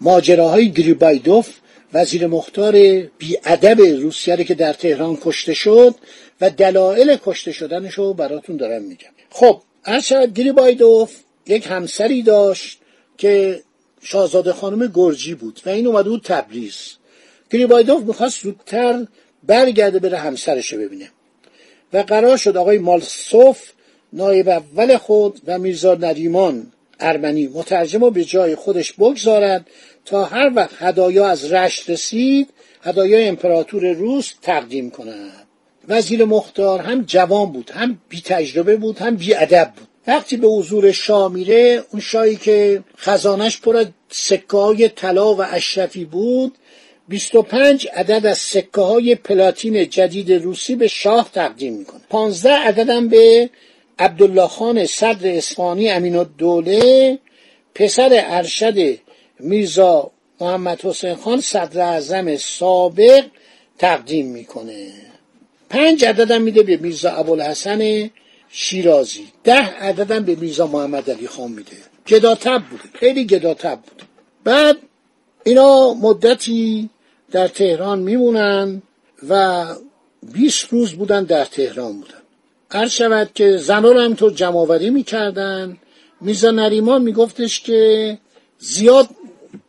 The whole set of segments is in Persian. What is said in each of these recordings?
ماجراهای گریبایدوف وزیر مختار بیادب روسیه که در تهران کشته شد و دلایل کشته شدنش رو براتون دارم میگم. خب ارشد گریبایدوف یک همسری داشت که شاهزاده خانم گرجی بود و این اومده بود تبریز. گریبایدوف می‌خواست زودتر برگرده بره همسرش ببینه. و قرار شد آقای مالسوف نایب اول خود و میرزا نریمان ارمنی مترجم رو به جای خودش بگذارد تا هر وقت هدایا از رشت رسید هدایای امپراتور روس تقدیم کند. وزیر مختار هم جوان بود هم بی تجربه بود هم بی ادب بود. وقتی به حضور شاه میره اون شاهی که خزانش پر از سکه های طلا و اشرفی بود 25 عدد از سکه های پلاتین جدید روسی به شاه تقدیم می‌کنه. 15 عددم به عبدالله خان صدر اصفهانی امین الدوله پسر ارشد میرزا محمد حسین خان صدر اعظم سابق تقدیم می‌کنه. پنج عددم میده به میرزا ابوالحسن شیرازی. ده عددم به میرزا محمد علی خان میده. گداتب بوده خیلی گداتب بوده. بعد اینا مدتی در تهران میمونن و 20 روز بودن در تهران بودن. عرض شود که زنان رو همینطور جمعآوری می‌کردن. میرزا نریمان میگفتش که زیاد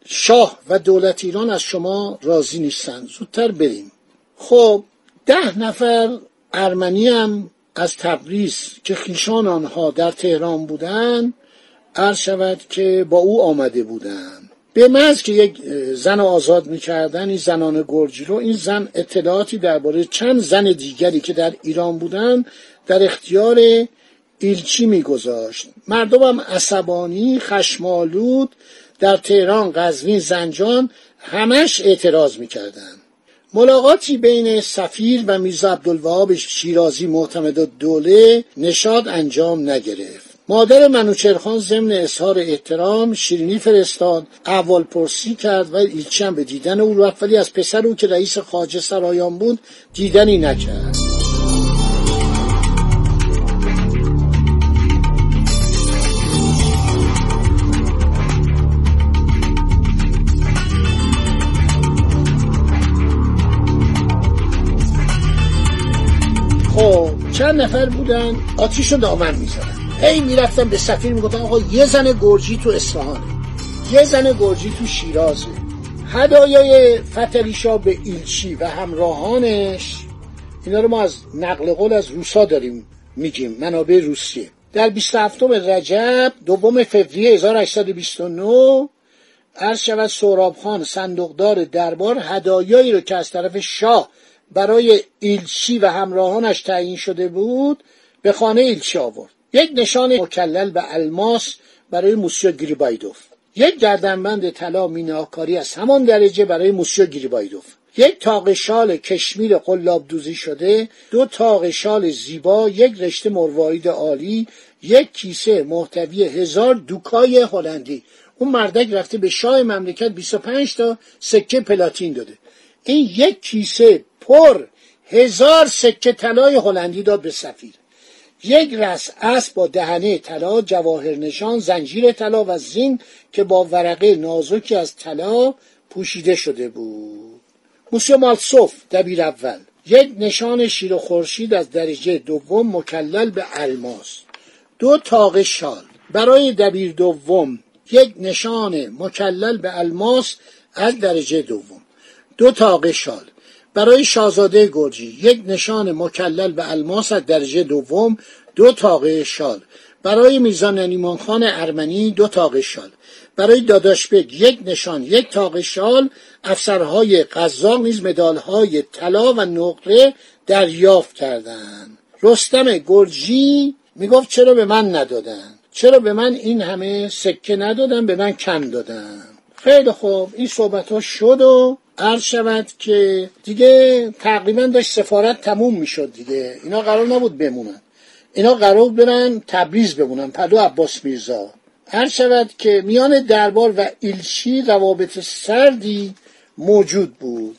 شاه و دولت ایران از شما راضی نیستن. زودتر بریم. خب ده نفر ارمنی هم از تبریز که خیشان آنها در تهران بودن عرض شود که با او آمده بودن. به محض که یک زن آزاد می‌کردن این زنان گرجی رو این زن اطلاعاتی درباره چند زن دیگری که در ایران بودن در اختیار ایلچی میگذاشت. مردم هم عصبانی خشمالود در تهران قزوین زنجان همش اعتراض می‌کردن ملاقاتی بین سفیر و میرزا عبدالوهاب شیرازی معتمد دوله نشاد انجام نگرفت. مادر منوچرخان ضمن اظهار احترام شیرینی فرستاد. اول پرسی کرد و ایلچی به دیدن او رفت ولی از پسر او که رئیس خاجه سرایان بود دیدنی نکرد. نفر بودن آتیش رو دامن می‌زدن هی می‌رفتن به سفیر می‌گفتن آقا یه زن گرجی تو اصفهانه یه زن گرجی تو شیرازه هدایای فتلیشا به ایلچی و همراهانش اینا رو ما از نقل قول از روسا داریم میگیم. منابع روسیه. در 27 رجب دوم فوریه 1829 عرض شود سوراب خان صندوقدار دربار هدایایی رو که از طرف شاه برای ایلچی و همراهانش تعیین شده بود به خانه ایلچی آورد. یک نشان مکلل به الماس برای موسیو گریبایدوف. یک گردنبند طلا میناکاری از همان درجه برای موسیو گریبایدوف. یک تاق شال کشمیر قلاب دوزی شده دو تاق شال زیبا یک رشته مروارید عالی یک کیسه محتوی هزار دوکای هلندی. اون مردک رفته به شاه مملکت 25 تا سکه پلاتین داده. این یک کیسه پر هزار سکه طلای هلندی داد به سفیر. یک رس اسب با دهنه طلا جواهر نشان زنجیر طلا و زین که با ورقه نازکی از طلا پوشیده شده بود. موسیو مالسوف دبیر اول. یک نشان شیر و خورشید از درجه دوم مکلل به الماس. دو تاق شال. برای دبیر دوم یک نشان مکلل به الماس از درجه دوم. دو تاق شال. برای شاهزاده گرجی یک نشان مکلل به الماس از درجه دوم دو تاقه شال. برای میزان نیمان خان ارمنی دو تاق شال. برای داداش بگ یک نشان یک تاق شال. افسرهای قزاق نیز مدالهای طلا و نقره دریافت کردند. رستم گرجی می‌گفت چرا به من ندادن چرا به من این همه سکه ندادن به من کم دادن خیلی خوب این صحبت ها شد و عرض شود که دیگه تقریبا داشت سفارت تموم می‌شد دیگه. اینا قرار نبود بمونن. اینا قرار برن تبریز بمونن پدو عباس میرزا. هر شود که میان دربار و ایلچی روابط سردی موجود بود.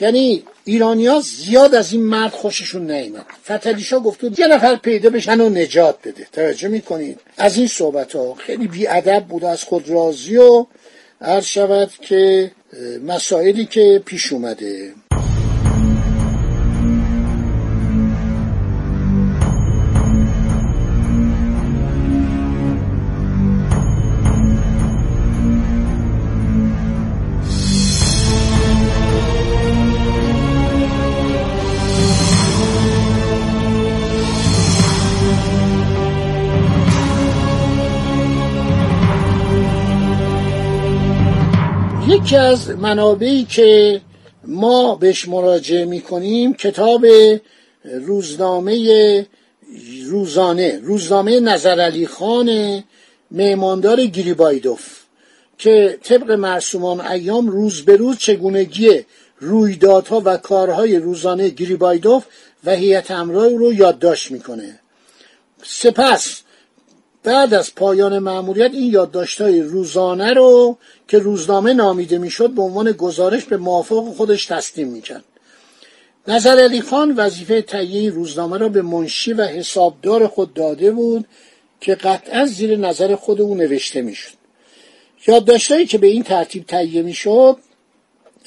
یعنی ایرانیا زیاد از این مرد خوششون نیمد فتلیشا گفت یه نفر پیدا بشن و نجات بده. توجه می‌کنید؟ از این صحبت ها خیلی بیادب بود از خود راضی و هر شود که مسائلی که پیش اومده. یکی از منابعی که ما بهش مراجعه می‌کنیم کتاب روزنامه روزانه روزنامه نظر خان میماندار گریبایدوف که طبق مرسومان ایام روز به روز چگونگی رویدادها و کارهای روزانه گریبایدوف و هیئت همراه رو یادداشت می‌کنه. سپس بعد از پایان مأموریت این یادداشت‌های روزانه رو که روزنامه نامیده می‌شد به عنوان گزارش به موافق خودش تسلیم می‌کرد. نظر علی خان وظیفه تهیه روزنامه را به منشی و حسابدار خود داده بود که قطعا زیر نظر خود او نوشته می‌شد. یادداشتهایی که به این ترتیب تهیه می‌شد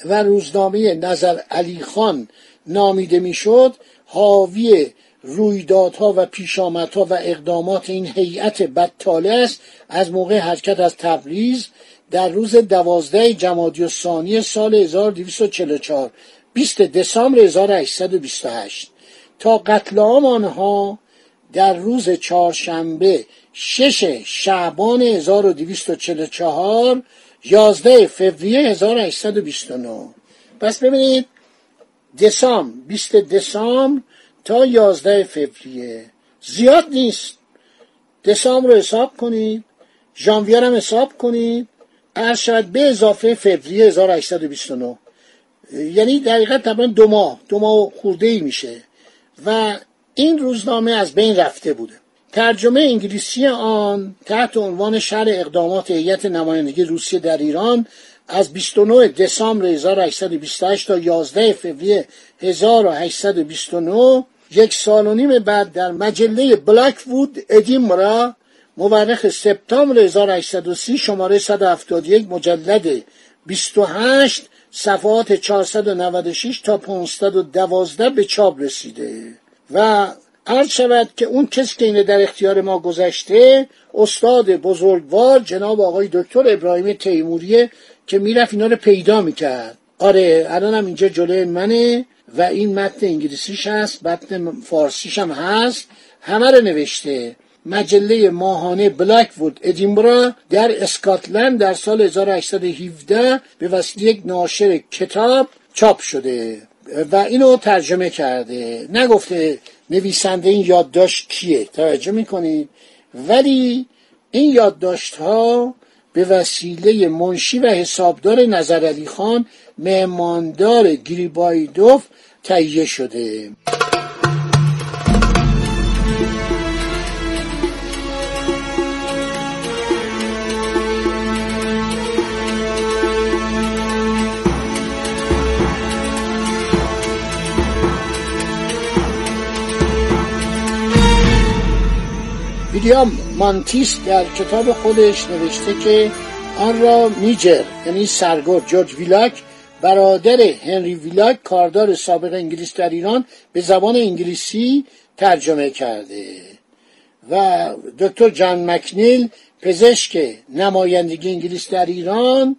و روزنامه نظر علی خان نامیده می‌شد حاوی رویدادها و پیشامدها و اقدامات این هیئت بدتاله است. از موقع حرکت از تبریز در روز دوازده جمادی ثانی سال 1244 20 دسامبر 1828 تا قتل عام آنها در روز چهارشنبه شش شعبان 1244 11 فوریه 1829 پس ببینید دسامبر 20 دسامبر تا 11 فوریه. زیاد نیست. دسامبر رو حساب کنید. ژانویه هم حساب کنید. هر شاید به اضافه فوریه 1829 یعنی دقیقا تقریبا دو ماه. دو ماه خورده ای میشه. و این روزنامه از بین رفته بوده. ترجمه انگلیسی آن تحت عنوان شهر اقدامات هیئت نمایندگی روسیه در ایران از 29 دسامبر 1828 تا 11 فوریه 1829 یک سال و نیم بعد در مجله بلاک وود ادینبرا مورخ سپتامبر 1830 شماره 171 مجلد 28 صفحات 496 تا 512 به چاپ رسیده. و عرض شود که اون کسی که اینه در اختیار ما گذشته استاد بزرگوار جناب آقای دکتر ابراهیم تیموریه که می‌رفت اینا رو پیدا می‌کرد. آره الان اینجا جلوی منه. و این متن انگلیسیش هست متن فارسیش هم هست. همه رو نوشته. مجله ماهانه بلک وود ادینبرا در اسکاتلند در سال 1817 به وسیله یک ناشر کتاب چاپ شده و اینو ترجمه کرده. نگفته نویسنده این یادداشت کیه؟ توجه می‌کنید؟ ولی این یادداشت ها به وسیله منشی و حسابدار نظر علی خان مهماندار گریبایدوف تهیه شده. ویلیام مانتیس در کتاب خودش نوشته که آن را میجر یعنی سرگرد جورج ویلاک برادر هنری ویلاک کاردار سابق انگلیس در ایران به زبان انگلیسی ترجمه کرده. و دکتر جان مکنیل پزشک نمایندگی انگلیس در ایران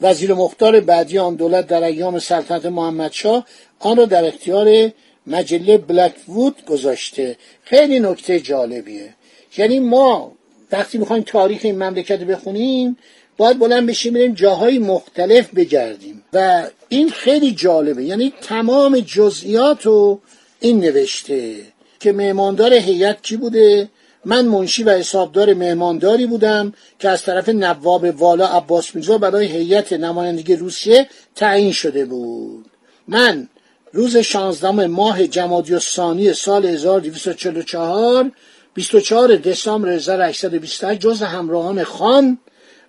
وزیر مختار بعدی آن دولت در ایام سلطنت محمدشاه آن را در اختیار مجله بلک وود گذاشته. خیلی نکته جالبیه. یعنی ما وقتی می‌خوایم تاریخ این مملکت بخونیم باید بلند بشیم بریم جاهای مختلف بگردیم. و این خیلی جالبه. یعنی تمام جزئیات رو این نوشته که مهماندار هیئت کی بوده؟ من منشی و حسابدار مهمانداری بودم که از طرف نواب والا عباس میرزا برای هیئت نمایندگی روسیه تعیین شده بود. من روز 16 ماه جمادی الثانی سال 1244 24 دسامبر 1828 جز همراهان خان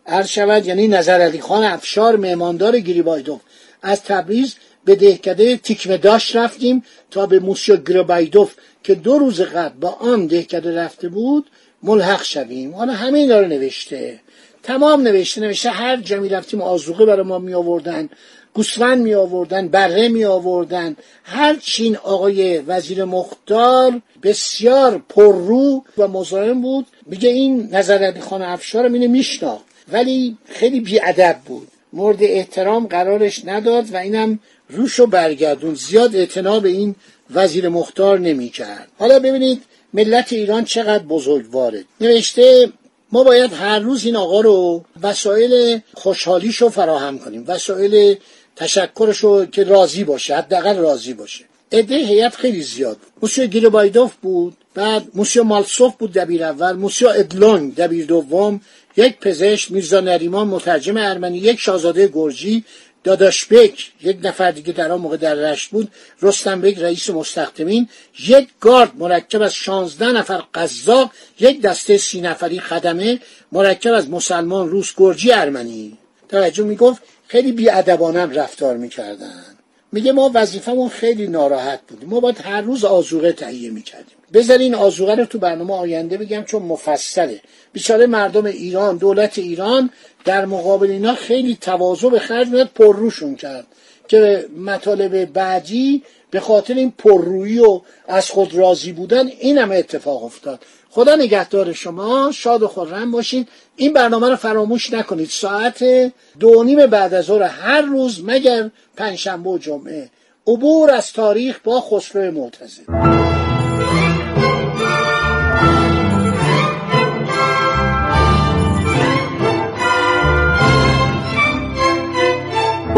عرض شود یعنی نظر علی خان افشار مهماندار گریبایدوف. از تبریز به دهکده تیکمداش رفتیم تا به موسیو گریبایدوف که دو روز قبل با آن دهکده رفته بود ملحق شویم. حالا همه اینا رو نوشته. تمام نوشته نوشته هر جمعی رفتیم آزوقه برای ما می آوردن گوسفند می آوردن بره می آوردن هر چین آقای وزیر مختار بسیار پررو و مزاحم بود. میگه این نظر خان افشارم اینو میشناخت ولی خیلی بیادب بود. مورد احترام قرارش نداد و اینم روشو برگردون. زیاد اعتنا به این وزیر مختار نمی‌کرد. حالا ببینید ملت ایران چقدر بزرگواره نوشته ما باید هر روز این آقا رو وسایل خوشحالیش رو فراهم کنیم. وسایل تشکرش رو که راضی باشه حداقل راضی باشه. عده هیئت خیلی زیاد بود. موسیو بود بعد موسیو مالسوف بود دبیر اول موسیو ادلونگ دبیر دوم یک پزشک میرزا نریمان مترجم ارمنی یک شاهزاده گرجی داداشبک یک نفر دیگه در آن موقع در رشت بود رستم بک رئیس مستخدمین یک گارد مرکب از شانزده نفر قزاق یک دسته سی نفری خدمه مرکب از مسلمان روس گرجی ارمنی. توجه می‌گفت خیلی بیادبانم رفتار می‌کردن. میگه ما وظیفمون خیلی ناراحت بودیم ما باید هر روز آزوقه تهیه می‌کردیم. بذار این آزوقه رو تو برنامه آینده بگم چون مفصله. بیچاره مردم ایران دولت ایران در مقابل اینا خیلی تواضع به خرج میاد پرروشون کرد که مطالب بعدی به خاطر این پررویی و از خود راضی بودن این هم اتفاق افتاد. خدا نگهدار شما شاد و خورم باشید این برنامه رو فراموش نکنید. ساعت دو نیم بعد از ظهر هر روز مگر پنجشنبه و جمعه. عبور از تاریخ با خسرو معتزد